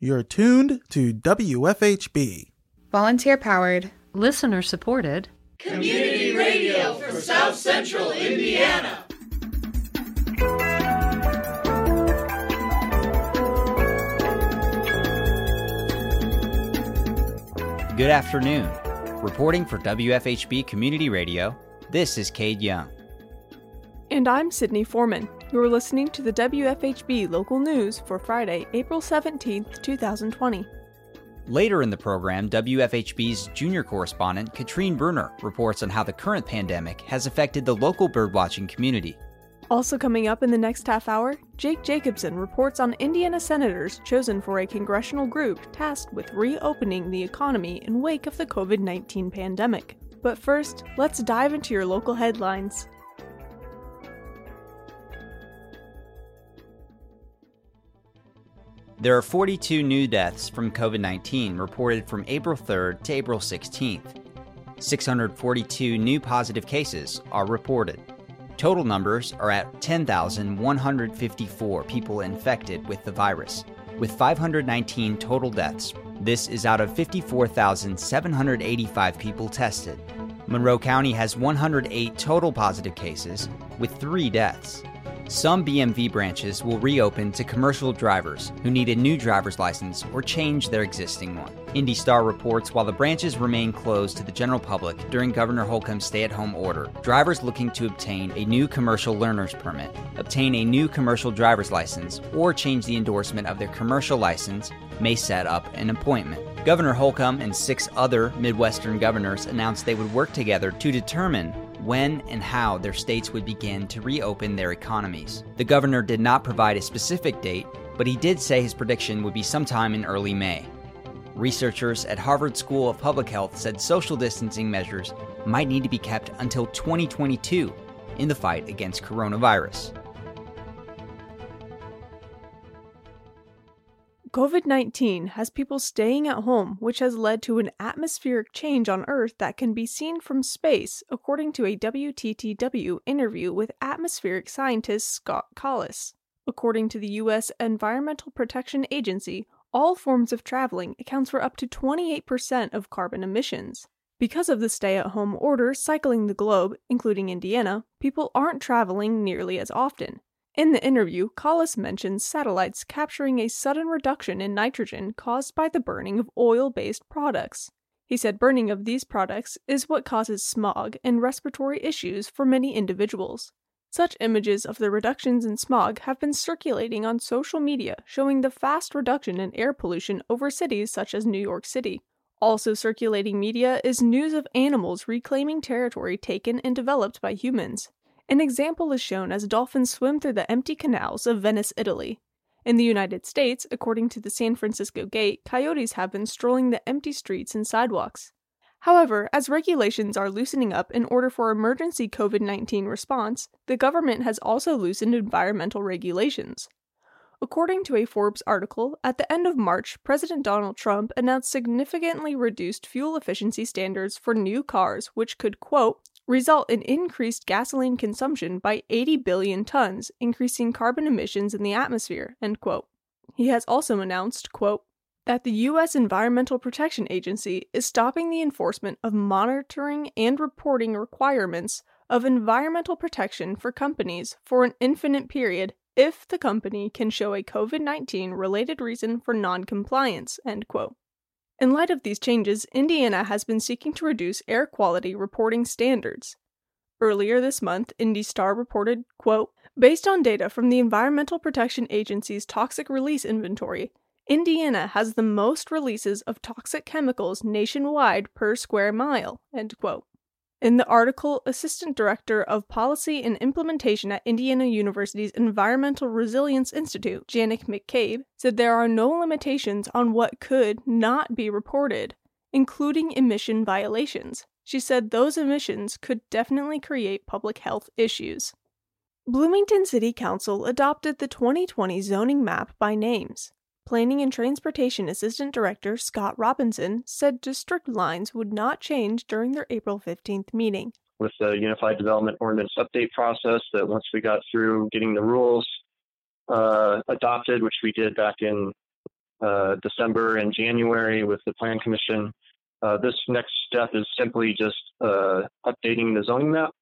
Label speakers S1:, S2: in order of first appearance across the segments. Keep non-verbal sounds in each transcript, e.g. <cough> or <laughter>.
S1: You're tuned to WFHB.
S2: Volunteer powered,
S3: listener supported,
S4: community radio for South Central Indiana.
S5: Good afternoon. Reporting for WFHB Community Radio, this is Cade Young.
S6: And I'm Sydney Foreman. You're listening to the WFHB local news for Friday, April 17th, 2020.
S5: Later in the program, WFHB's junior correspondent, Katrine Bruner, reports on how the current pandemic has affected the local birdwatching community.
S6: Also coming up in the next half hour, Jake Jacobson reports on Indiana senators chosen for a congressional group tasked with reopening the economy in wake of the COVID 19 pandemic. But first, let's dive into your local headlines.
S5: There are 42 new deaths from COVID 19 reported from April 3rd to April 16th. 642 new positive cases are reported. Total numbers are at 10,154 people infected with the virus, with 519 total deaths. This is out of 54,785 people tested. Monroe County has 108 total positive cases, with three deaths. Some BMV branches will reopen to commercial drivers who need a new driver's license or change their existing one. Indy Star reports while the branches remain closed to the general public during Governor Holcomb's stay at home order, drivers looking to obtain a new commercial learner's permit, obtain a new commercial driver's license, or change the endorsement of their commercial license may set up an appointment. Governor Holcomb and six other Midwestern governors announced they would work together to determine when and how their states would begin to reopen their economies. The governor did not provide a specific date, but he did say his prediction would be sometime in early May. Researchers at Harvard School of Public Health said social distancing measures might need to be kept until 2022 in the fight against coronavirus.
S6: COVID 19 has people staying at home, which has led to an atmospheric change on Earth that can be seen from space, according to a WTTW interview with atmospheric scientist Scott Collis. According to the U.S. Environmental Protection Agency, all forms of traveling accounts for up to 28% of carbon emissions. Because of the stay at home order cycling the globe, including Indiana, people aren't traveling nearly as often. In the interview, Collis mentions satellites capturing a sudden reduction in nitrogen caused by the burning of oil based products. He said burning of these products is what causes smog and respiratory issues for many individuals. Such images of the reductions in smog have been circulating on social media showing the fast reduction in air pollution over cities such as New York City. Also circulating media is news of animals reclaiming territory taken and developed by humans. An example is shown as dolphins swim through the empty canals of Venice, Italy. In the United States, according to the San Francisco Gate, coyotes have been strolling the empty streets and sidewalks. However, as regulations are loosening up in order for emergency COVID 19 response, the government has also loosened environmental regulations. According to a Forbes article, at the end of March, President Donald Trump announced significantly reduced fuel efficiency standards for new cars, which could, quote, result in increased gasoline consumption by 80 billion tons, increasing carbon emissions in the atmosphere, end quote. He has also announced, quote, that the U.S. Environmental Protection Agency is stopping the enforcement of monitoring and reporting requirements of environmental protection for companies for an infinite period if the company can show a COVID 19 related reason for noncompliance, end quote. In light of these changes, Indiana has been seeking to reduce air quality reporting standards. Earlier this month, Indy Star reported, quote, Based on data from the Environmental Protection Agency's toxic release inventory, Indiana has the most releases of toxic chemicals nationwide per square mile, end quote. In the article, Assistant Director of Policy and Implementation at Indiana University's Environmental Resilience Institute, Janet McCabe, said there are no limitations on what could not be reported, including emission violations. She said those emissions could definitely create public health issues. Bloomington City Council adopted the 2020 zoning map by names. Planning and Transportation Assistant Director Scott Robinson said district lines would not change during their April 15th meeting.
S7: With the Unified Development Ordinance update process, that once we got through getting the rules uh, adopted, which we did back in uh, December and January with the Plan Commission. Uh, this next step is simply just uh, updating the zoning map.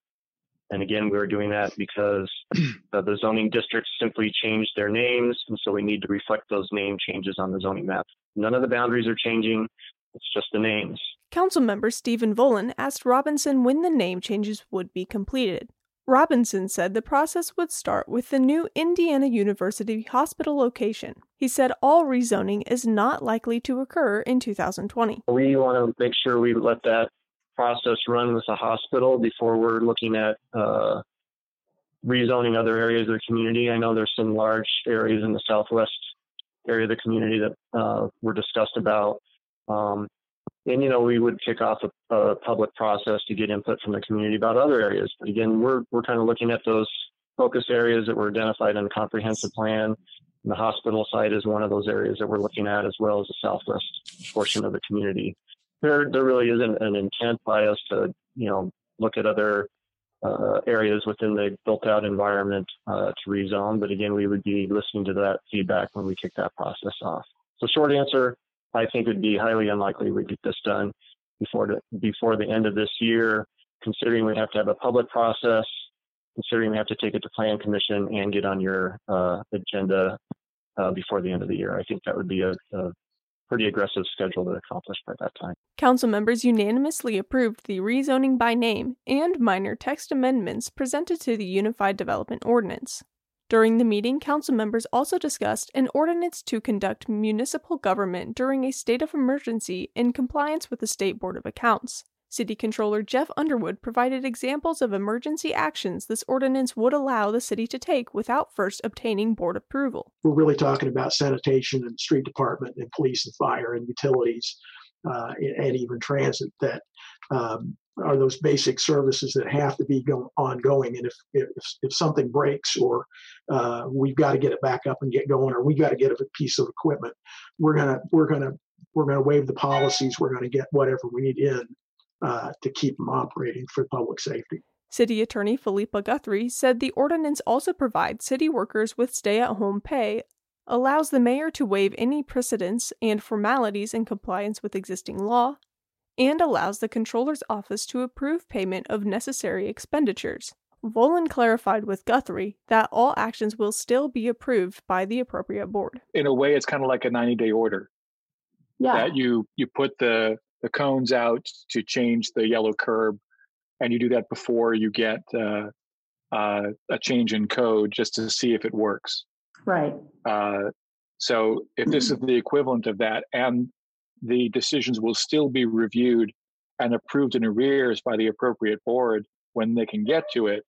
S7: And again, we're doing that because <clears throat> uh, the zoning districts simply changed their names, and so we need to reflect those name changes on the zoning map. None of the boundaries are changing; it's just the names.
S6: Councilmember Stephen Volan asked Robinson when the name changes would be completed. Robinson said the process would start with the new Indiana University Hospital location. He said all rezoning is not likely to occur in 2020.
S7: We want to make sure we let that process run with the hospital before we're looking at uh, rezoning other areas of the community. I know there's some large areas in the southwest area of the community that uh, were discussed about. Um, and you know we would kick off a, a, public process to get input from the community about other areas. But again, we're we're kind of looking at those focus areas that were identified in the comprehensive plan. And the hospital site is one of those areas that we're looking at, as well as the southwest portion of the community. There there really isn't an intent by us to you know look at other uh, areas within the built-out environment uh, to rezone. But again, we would be listening to that feedback when we kick that process off. So, short answer, I think would be highly unlikely we get this done before the, before the end of this year, considering we have to have a public process, considering we have to take it to Plan Commission and get on your uh, agenda uh, before the end of the year. I think that would be a, a pretty aggressive schedule to accomplish by that time.
S6: Council members unanimously approved the rezoning by name and minor text amendments presented to the Unified Development Ordinance. During the meeting, council members also discussed an ordinance to conduct municipal government during a state of emergency in compliance with the State Board of Accounts. City Controller Jeff Underwood provided examples of emergency actions this ordinance would allow the city to take without first obtaining board approval.
S2: We're really talking about sanitation and street department and police and fire and utilities uh, and even transit that um, are those basic services that have to be go- ongoing. And if, if, if something breaks or uh, we've got to get it back up and get going, or we got to get a piece of equipment, we're gonna we're gonna we're gonna waive the policies. We're gonna get whatever we need in uh, to keep them operating for public safety.
S6: City Attorney Philippa Guthrie said the ordinance also provides city workers with stay at home pay, allows the mayor to waive any precedents and formalities in compliance with existing law, and allows the controller's office to approve payment of necessary expenditures. Volan clarified with Guthrie that all actions will still be approved by the appropriate board.
S3: In a way, it's kind of like a 90 day order.
S8: Yeah.
S3: That you you put the the cones out to change the yellow curb, and you do that before you get uh, uh, a change in code just to see if it works.
S8: Right.
S3: Uh, so if this is <clears throat> the equivalent of that, and the decisions will still be reviewed and approved in arrears by the appropriate board when they can get to it,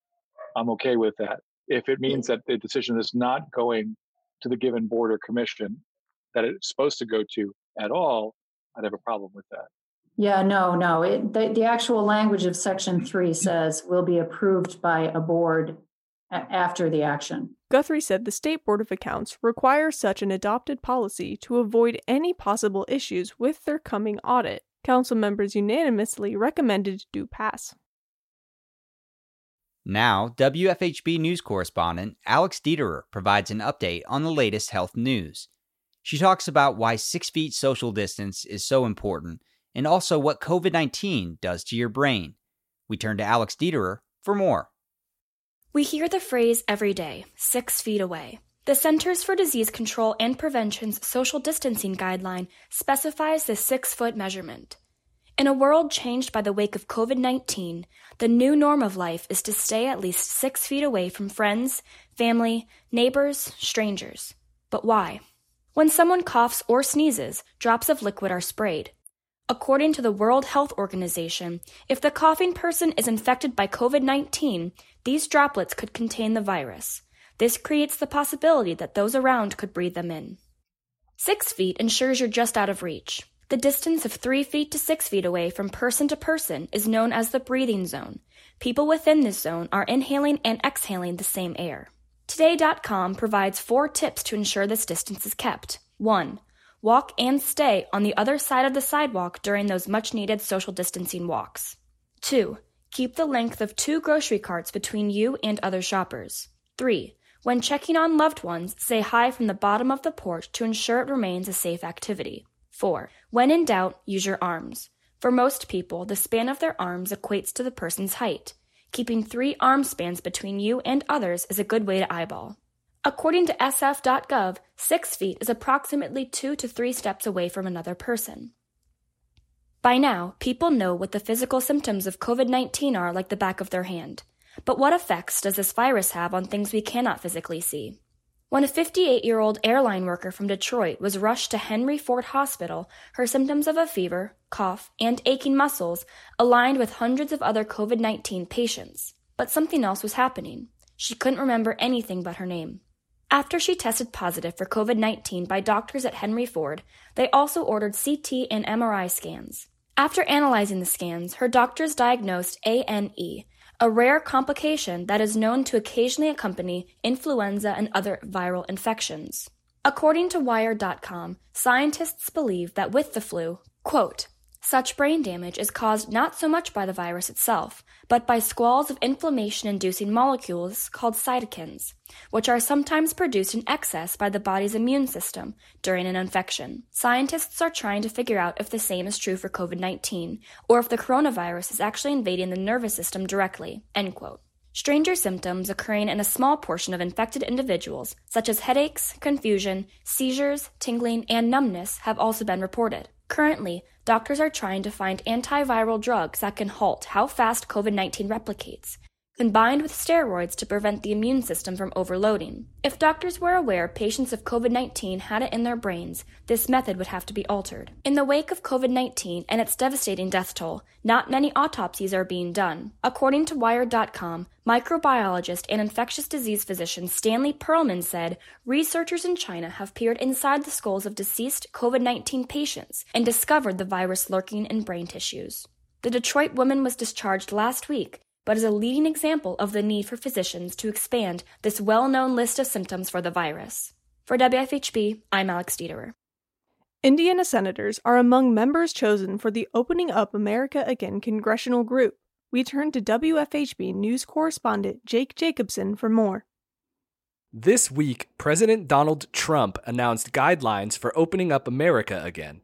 S3: I'm okay with that. If it means that the decision is not going to the given board or commission that it's supposed to go to at all, I'd have a problem with that.
S8: Yeah, no, no. It, the, the actual language of section three says will be approved by a board a- after the action.
S6: Guthrie said the State Board of Accounts requires such an adopted policy to avoid any possible issues with their coming audit. Council members unanimously recommended do pass.
S5: Now, WFHB news correspondent Alex Dieterer provides an update on the latest health news. She talks about why six feet social distance is so important and also what COVID 19 does to your brain. We turn to Alex Dieterer for more.
S9: We hear the phrase every day six feet away. The Centers for Disease Control and Prevention's social distancing guideline specifies the six foot measurement. In a world changed by the wake of COVID 19, the new norm of life is to stay at least six feet away from friends, family, neighbors, strangers. But why? When someone coughs or sneezes, drops of liquid are sprayed. According to the World Health Organization, if the coughing person is infected by COVID 19, these droplets could contain the virus. This creates the possibility that those around could breathe them in. Six feet ensures you're just out of reach. The distance of three feet to six feet away from person to person is known as the breathing zone. People within this zone are inhaling and exhaling the same air. Today.com provides four tips to ensure this distance is kept. 1. Walk and stay on the other side of the sidewalk during those much needed social distancing walks. 2. Keep the length of two grocery carts between you and other shoppers. 3. When checking on loved ones, say hi from the bottom of the porch to ensure it remains a safe activity. 4. When in doubt, use your arms. For most people, the span of their arms equates to the person's height. Keeping three arm spans between you and others is a good way to eyeball. According to sf.gov, six feet is approximately two to three steps away from another person. By now, people know what the physical symptoms of COVID 19 are like the back of their hand. But what effects does this virus have on things we cannot physically see? When a 58 year old airline worker from Detroit was rushed to Henry Ford Hospital, her symptoms of a fever, cough, and aching muscles aligned with hundreds of other COVID 19 patients. But something else was happening. She couldn't remember anything but her name. After she tested positive for COVID 19 by doctors at Henry Ford, they also ordered CT and MRI scans. After analyzing the scans, her doctors diagnosed ANE, a rare complication that is known to occasionally accompany influenza and other viral infections. According to Wired.com, scientists believe that with the flu, quote, such brain damage is caused not so much by the virus itself, but by squalls of inflammation inducing molecules called cytokines, which are sometimes produced in excess by the body's immune system during an infection. Scientists are trying to figure out if the same is true for COVID 19, or if the coronavirus is actually invading the nervous system directly. End quote. Stranger symptoms occurring in a small portion of infected individuals, such as headaches, confusion, seizures, tingling, and numbness, have also been reported. Currently, doctors are trying to find antiviral drugs that can halt how fast COVID 19 replicates, combined with steroids to prevent the immune system from overloading. If doctors were aware patients of COVID 19 had it in their brains, this method would have to be altered. In the wake of COVID 19 and its devastating death toll, not many autopsies are being done. According to Wired.com, microbiologist and infectious disease physician Stanley Perlman said researchers in China have peered inside the skulls of deceased COVID 19 patients and discovered the virus lurking in brain tissues. The Detroit woman was discharged last week but is a leading example of the need for physicians to expand this well known list of symptoms for the virus. For WFHB, I'm Alex Dieterer.
S6: Indiana senators are among members chosen for the Opening Up America Again congressional group. We turn to WFHB news correspondent Jake Jacobson for more.
S10: This week, President Donald Trump announced guidelines for opening up America again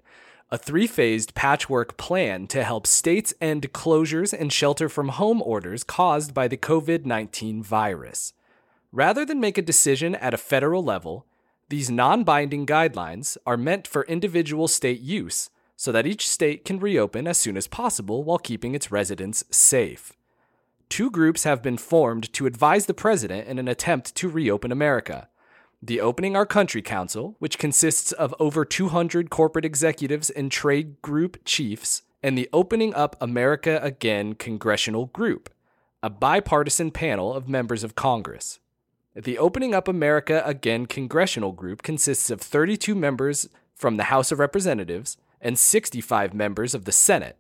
S10: a three phased patchwork plan to help states end closures and shelter from home orders caused by the COVID 19 virus. Rather than make a decision at a federal level, these non binding guidelines are meant for individual state use so that each state can reopen as soon as possible while keeping its residents safe. Two groups have been formed to advise the president in an attempt to reopen America the Opening Our Country Council, which consists of over 200 corporate executives and trade group chiefs, and the Opening Up America Again Congressional Group, a bipartisan panel of members of Congress. The Opening Up America Again Congressional Group consists of 32 members from the House of Representatives and 65 members of the Senate.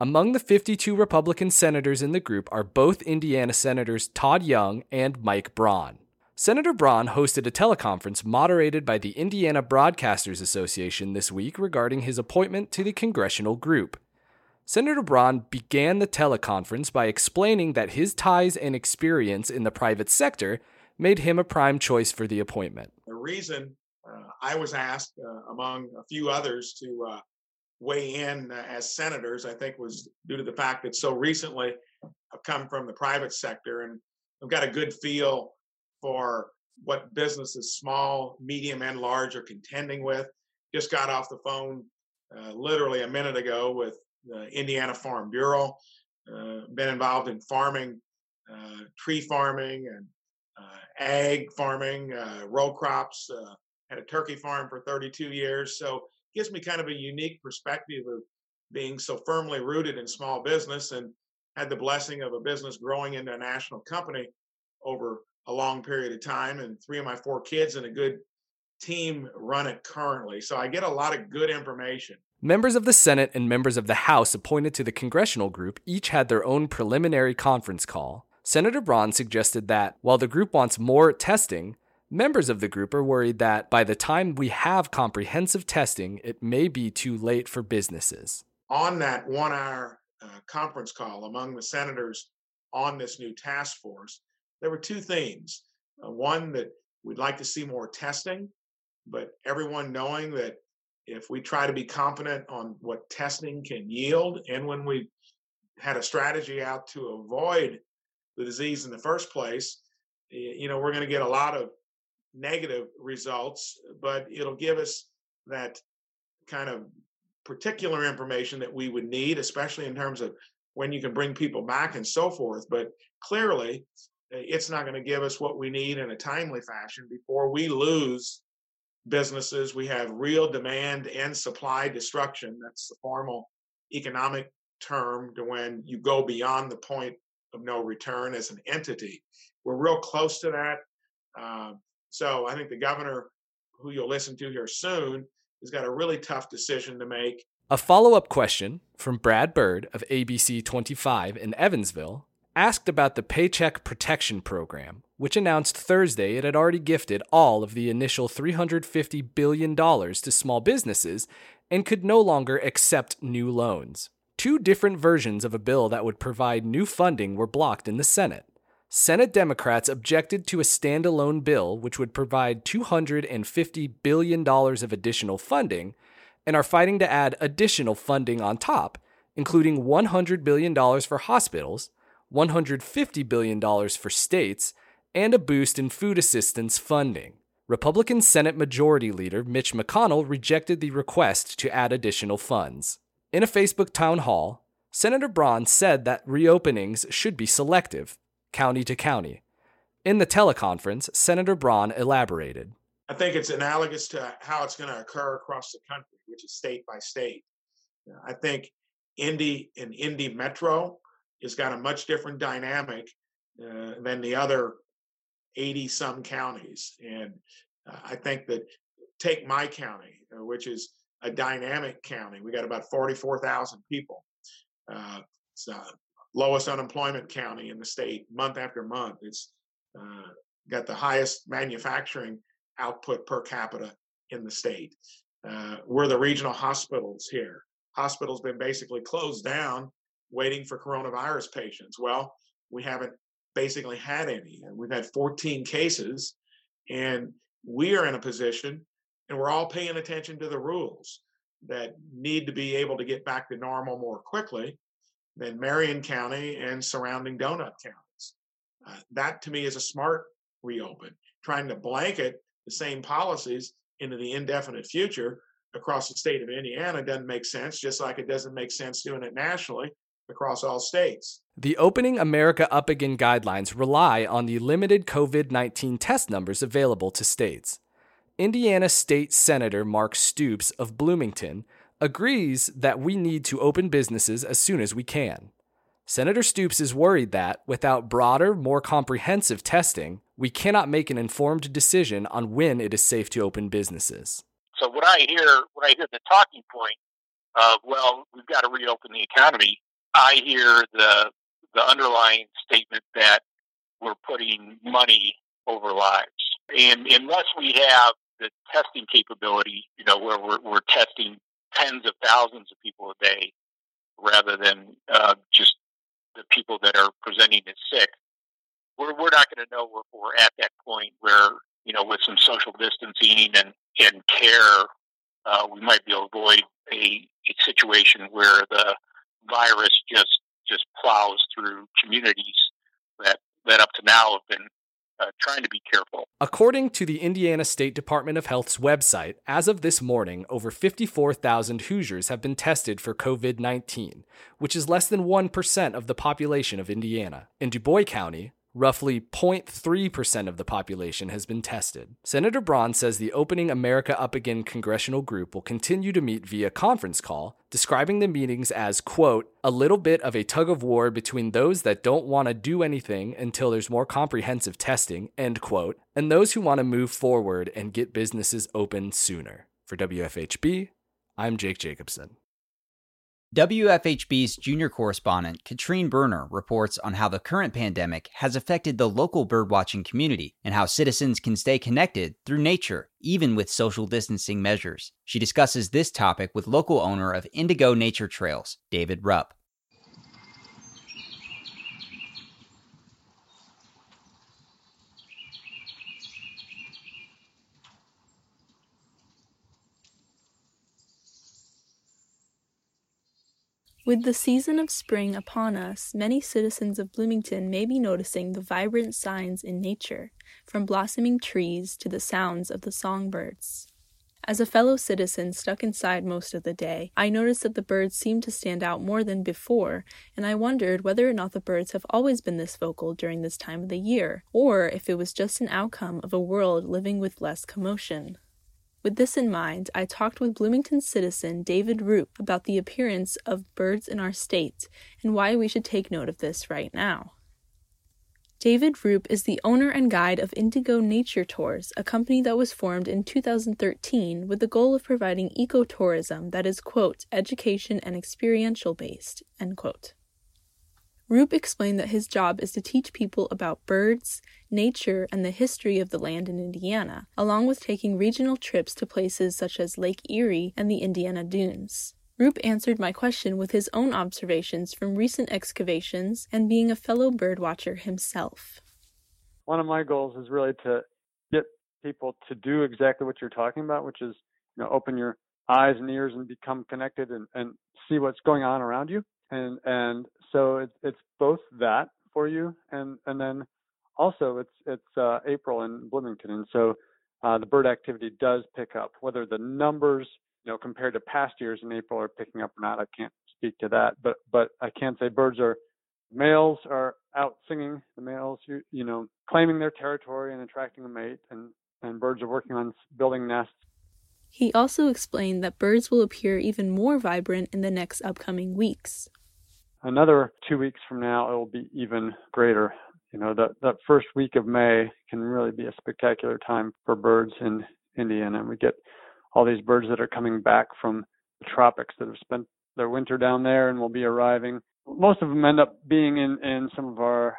S10: Among the 52 Republican senators in the group are both Indiana Senators Todd Young and Mike Braun. Senator Braun hosted a teleconference moderated by the Indiana Broadcasters Association this week regarding his appointment to the congressional group. Senator Braun began the teleconference by explaining that his ties and experience in the private sector made him a prime choice for the appointment.
S11: The reason uh, I was asked, uh, among a few others, to uh, weigh in uh, as senators, I think was due to the fact that so recently I've come from the private sector and I've got a good feel for what businesses, small, medium, and large, are contending with. Just got off the phone uh, literally a minute ago with the Indiana Farm Bureau. Uh, been involved in farming, uh, tree farming, and uh, ag farming, uh, row crops. Uh, had a turkey farm for 32 years, so gives me kind of a unique perspective of being so firmly rooted in small business and had the blessing of a business growing into a national company over a long period of time, and three of my four kids and a good team run it currently. So I get a lot of good information.
S10: Members of the Senate and members of the House appointed to the congressional group each had their own preliminary conference call. Senator Braun suggested that while the group wants more testing, members of the group are worried that by the time we have comprehensive testing, it may be too late for businesses.
S11: On that one hour uh, conference call among the senators on this new task force, there were two themes. Uh, one, that we'd like to see more testing, but everyone knowing that if we try to be competent on what testing can yield, and when we had a strategy out to avoid the disease in the first place, you know, we're going to get a lot of negative results, but it'll give us that kind of particular information that we would need, especially in terms of when you can bring people back and so forth. But clearly, it's not going to give us what we need in a timely fashion before we lose businesses. We have real demand and supply destruction. That's the formal economic term to when you go beyond the point of no return as an entity. We're real close to that. Uh, so I think the governor, who you'll listen to here soon, has got a really tough decision to make.
S10: A follow up question from Brad Byrd of ABC 25 in Evansville asked about the Paycheck Protection Program, which announced Thursday it had already gifted all of the initial $350 billion to small businesses and could no longer accept new loans. Two different versions of a bill that would provide new funding were blocked in the Senate. Senate Democrats objected to a standalone bill which would provide $250 billion of additional funding and are fighting to add additional funding on top, including $100 billion for hospitals, $150 billion for states, and a boost in food assistance funding. Republican Senate Majority Leader Mitch McConnell rejected the request to add additional funds. In a Facebook town hall, Senator Braun said that reopenings should be selective county to county. In the teleconference, Senator Braun elaborated.
S11: I think it's analogous to how it's going to occur across the country, which is state by state. I think Indy and Indy Metro has got a much different dynamic uh, than the other 80 some counties. And uh, I think that take my county, uh, which is a dynamic county, we got about 44,000 people. Uh, it's lowest unemployment county in the state month after month. It's uh, got the highest manufacturing output per capita in the state. Uh, we're the regional hospitals here. Hospitals been basically closed down, waiting for coronavirus patients. Well, we haven't basically had any. and We've had 14 cases, and we are in a position, and we're all paying attention to the rules that need to be able to get back to normal more quickly than Marion County and surrounding donut counties. Uh, that to me is a smart reopen. Trying to blanket the same policies into the indefinite future across the state of Indiana doesn't make sense, just like it doesn't make sense doing it nationally across all states.
S10: The Opening America Up Again guidelines rely on the limited COVID 19 test numbers available to states. Indiana State Senator Mark Stoops of Bloomington agrees that we need to open businesses as soon as we can. Senator Stoops is worried that, without broader, more comprehensive testing, we cannot make an informed decision on when it is safe to open businesses.
S12: So when I hear when I hear the talking point of well, we've got to reopen the economy, I hear the the underlying statement that we're putting money over lives. And unless we have the testing capability, you know, where we're, we're testing tens of thousands of people a day rather than uh, just the people that are presenting as sick, we're, we're not going to know if we're at that point where, you know, with some social distancing and, and care, uh, we might be able to avoid a, a situation where the virus just just plows through communities that that up to now have been uh, trying to be careful.
S10: According to the Indiana State Department of Health's website, as of this morning, over 54,000 Hoosiers have been tested for COVID 19, which is less than 1% of the population of Indiana. In Dubois County, Roughly 0.3% of the population has been tested. Senator Braun says the Opening America Up Again congressional group will continue to meet via conference call, describing the meetings as, quote, a little bit of a tug of war between those that don't want to do anything until there's more comprehensive testing, end quote, and those who want to move forward and get businesses open sooner. For WFHB, I'm Jake Jacobson.
S5: WFHB's junior correspondent, Katrine Bruner, reports on how the current pandemic has affected the local birdwatching community and how citizens can stay connected through nature, even with social distancing measures. She discusses this topic with local owner of Indigo Nature Trails, David Rupp.
S13: With the season of spring upon us, many citizens of Bloomington may be noticing the vibrant signs in nature, from blossoming trees to the sounds of the songbirds. As a fellow citizen stuck inside most of the day, I noticed that the birds seemed to stand out more than before, and I wondered whether or not the birds have always been this vocal during this time of the year, or if it was just an outcome of a world living with less commotion. With this in mind, I talked with Bloomington citizen David Roop about the appearance of birds in our state and why we should take note of this right now. David Roop is the owner and guide of Indigo Nature Tours, a company that was formed in 2013 with the goal of providing ecotourism that is, quote, education and experiential based, end quote. Roop explained that his job is to teach people about birds, nature, and the history of the land in Indiana, along with taking regional trips to places such as Lake Erie and the Indiana Dunes. Roop answered my question with his own observations from recent excavations and being a fellow birdwatcher himself.
S14: One of my goals is really to get people to do exactly what you're talking about, which is you know open your eyes and ears and become connected and, and see what's going on around you. And and so it's it's both that for you and and then also it's it's uh, April in Bloomington and so uh, the bird activity does pick up. Whether the numbers you know, compared to past years in April are picking up or not. I can't speak to that, but but I can say birds are males are out singing. The males, you, you know, claiming their territory and attracting a mate, and and birds are working on building nests.
S13: He also explained that birds will appear even more vibrant in the next upcoming weeks.
S14: Another two weeks from now, it will be even greater. You know, that, that first week of May can really be a spectacular time for birds in Indiana. And we get all these birds that are coming back from the tropics that have spent their winter down there and will be arriving. Most of them end up being in, in some of our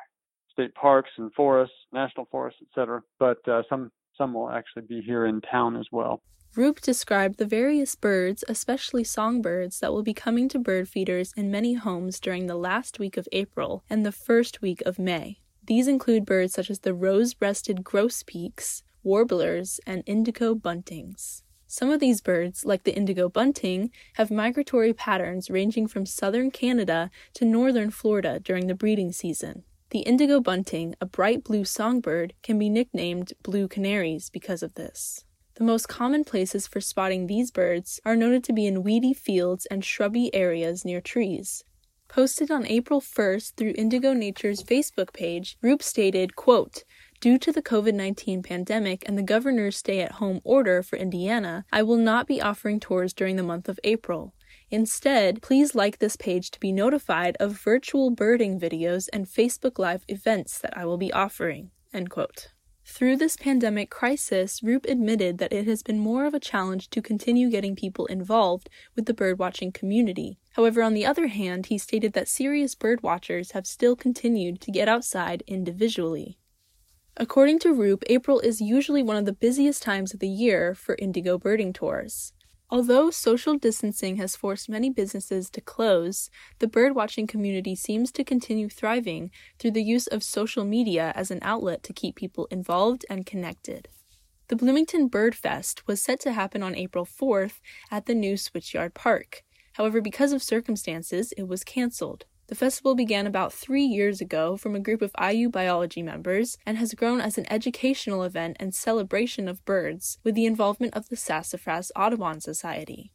S14: state parks and forests, national forests, etc. But uh, some some will actually be here in town as well.
S13: Roop described the various birds, especially songbirds, that will be coming to bird feeders in many homes during the last week of April and the first week of May. These include birds such as the rose breasted grosbeaks, warblers, and indigo buntings. Some of these birds, like the indigo bunting, have migratory patterns ranging from southern Canada to northern Florida during the breeding season. The indigo bunting, a bright blue songbird, can be nicknamed blue canaries because of this. The most common places for spotting these birds are noted to be in weedy fields and shrubby areas near trees. Posted on April 1st through Indigo Nature's Facebook page, Roop stated, quote, Due to the COVID 19 pandemic and the governor's stay at home order for Indiana, I will not be offering tours during the month of April. Instead, please like this page to be notified of virtual birding videos and Facebook Live events that I will be offering. End quote. Through this pandemic crisis, Roop admitted that it has been more of a challenge to continue getting people involved with the birdwatching community. However, on the other hand, he stated that serious birdwatchers have still continued to get outside individually. According to Roop, April is usually one of the busiest times of the year for indigo birding tours. Although social distancing has forced many businesses to close, the birdwatching community seems to continue thriving through the use of social media as an outlet to keep people involved and connected. The Bloomington Bird Fest was set to happen on April 4th at the new Switchyard Park. However, because of circumstances, it was canceled. The festival began about three years ago from a group of IU biology members and has grown as an educational event and celebration of birds with the involvement of the Sassafras Audubon Society.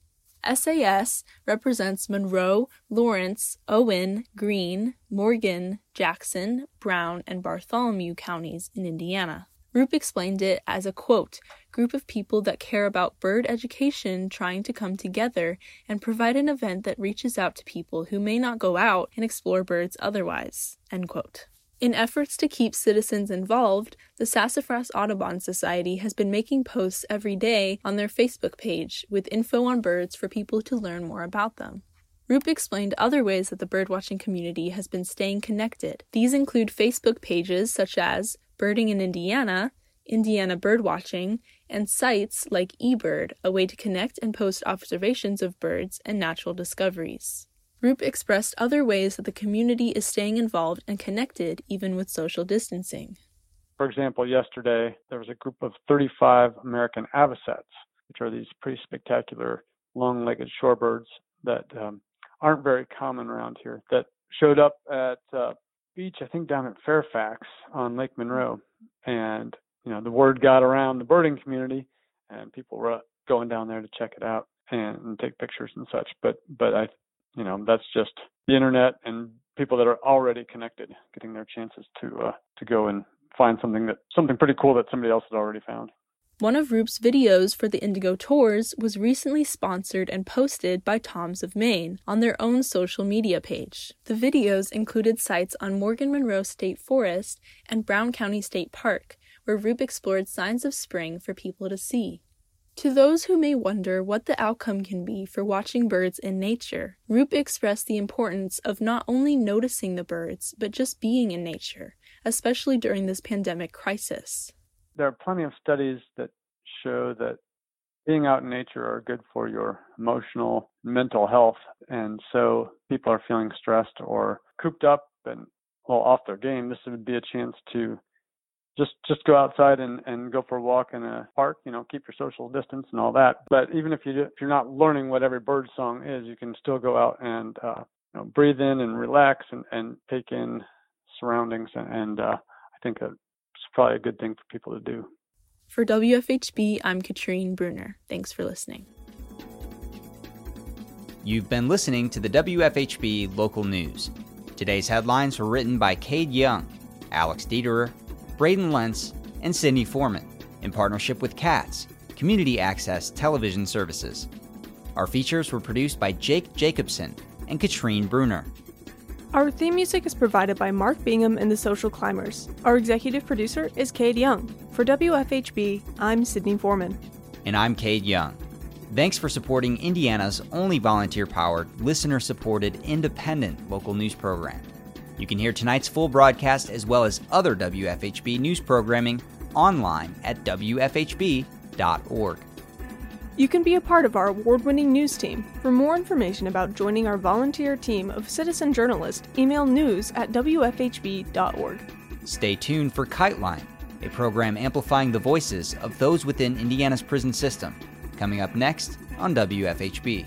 S13: SAS represents Monroe, Lawrence, Owen, Greene, Morgan, Jackson, Brown, and Bartholomew counties in Indiana. Roop explained it as a quote, group of people that care about bird education trying to come together and provide an event that reaches out to people who may not go out and explore birds otherwise. End quote. In efforts to keep citizens involved, the Sassafras Audubon Society has been making posts every day on their Facebook page with info on birds for people to learn more about them. Roop explained other ways that the birdwatching community has been staying connected. These include Facebook pages such as Birding in Indiana, Indiana Birdwatching, and sites like eBird, a way to connect and post observations of birds and natural discoveries. Roop expressed other ways that the community is staying involved and connected even with social distancing.
S14: For example, yesterday there was a group of 35 American avocets, which are these pretty spectacular long legged shorebirds that um, aren't very common around here that showed up at uh, beach, I think down at Fairfax on Lake Monroe, and you know the word got around the birding community, and people were going down there to check it out and, and take pictures and such. But but I, you know, that's just the internet and people that are already connected getting their chances to uh, to go and find something that something pretty cool that somebody else had already found.
S13: One of Roop's videos for the Indigo Tours was recently sponsored and posted by Toms of Maine on their own social media page. The videos included sites on Morgan Monroe State Forest and Brown County State Park, where Roop explored signs of spring for people to see. To those who may wonder what the outcome can be for watching birds in nature, Roop expressed the importance of not only noticing the birds, but just being in nature, especially during this pandemic crisis
S14: there are plenty of studies that show that being out in nature are good for your emotional mental health and so people are feeling stressed or cooped up and well off their game this would be a chance to just just go outside and and go for a walk in a park you know keep your social distance and all that. But even if you if you're not learning what every bird song is you can still go out and uh you know breathe in and relax and and take in surroundings and, and uh i think a probably a good thing for people to do.
S13: For WFHB, I'm Katrine Bruner. Thanks for listening.
S5: You've been listening to the WFHB local news. Today's headlines were written by Cade Young, Alex Dieterer, Braden Lentz, and Sydney Foreman in partnership with CATS, Community Access Television Services. Our features were produced by Jake Jacobson and Katrine Bruner.
S6: Our theme music is provided by Mark Bingham and the Social Climbers. Our executive producer is Cade Young. For WFHB, I'm Sydney Foreman.
S5: And I'm Cade Young. Thanks for supporting Indiana's only volunteer powered, listener supported, independent local news program. You can hear tonight's full broadcast as well as other WFHB news programming online at WFHB.org.
S6: You can be a part of our award winning news team. For more information about joining our volunteer team of citizen journalists, email news at WFHB.org.
S5: Stay tuned for Kite Line, a program amplifying the voices of those within Indiana's prison system, coming up next on WFHB.